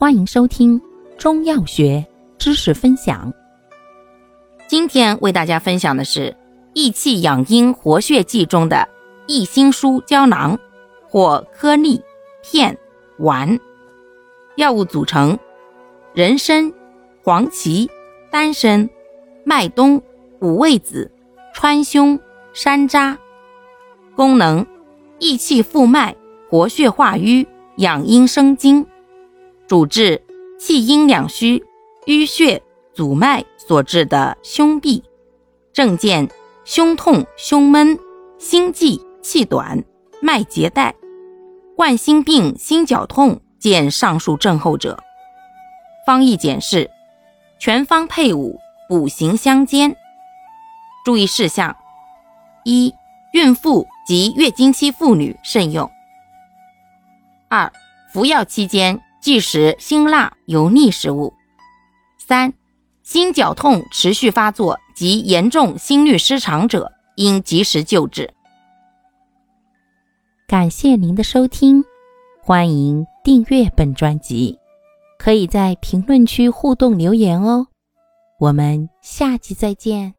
欢迎收听中药学知识分享。今天为大家分享的是益气养阴活血剂中的益心舒胶囊或颗粒、片、丸。药物组成：人参、黄芪、丹参、麦冬、五味子、川芎、山楂。功能：益气复脉，活血化瘀，养阴生津。主治气阴两虚、淤血阻脉所致的胸痹，症见胸痛、胸闷、心悸、气短、脉结带、冠心病、心绞痛，见上述症候者。方义简释：全方配伍，补行相间。注意事项：一、孕妇及月经期妇女慎用；二、服药期间。忌食辛辣油腻食物。三、心绞痛持续发作及严重心律失常者，应及时救治。感谢您的收听，欢迎订阅本专辑，可以在评论区互动留言哦。我们下期再见。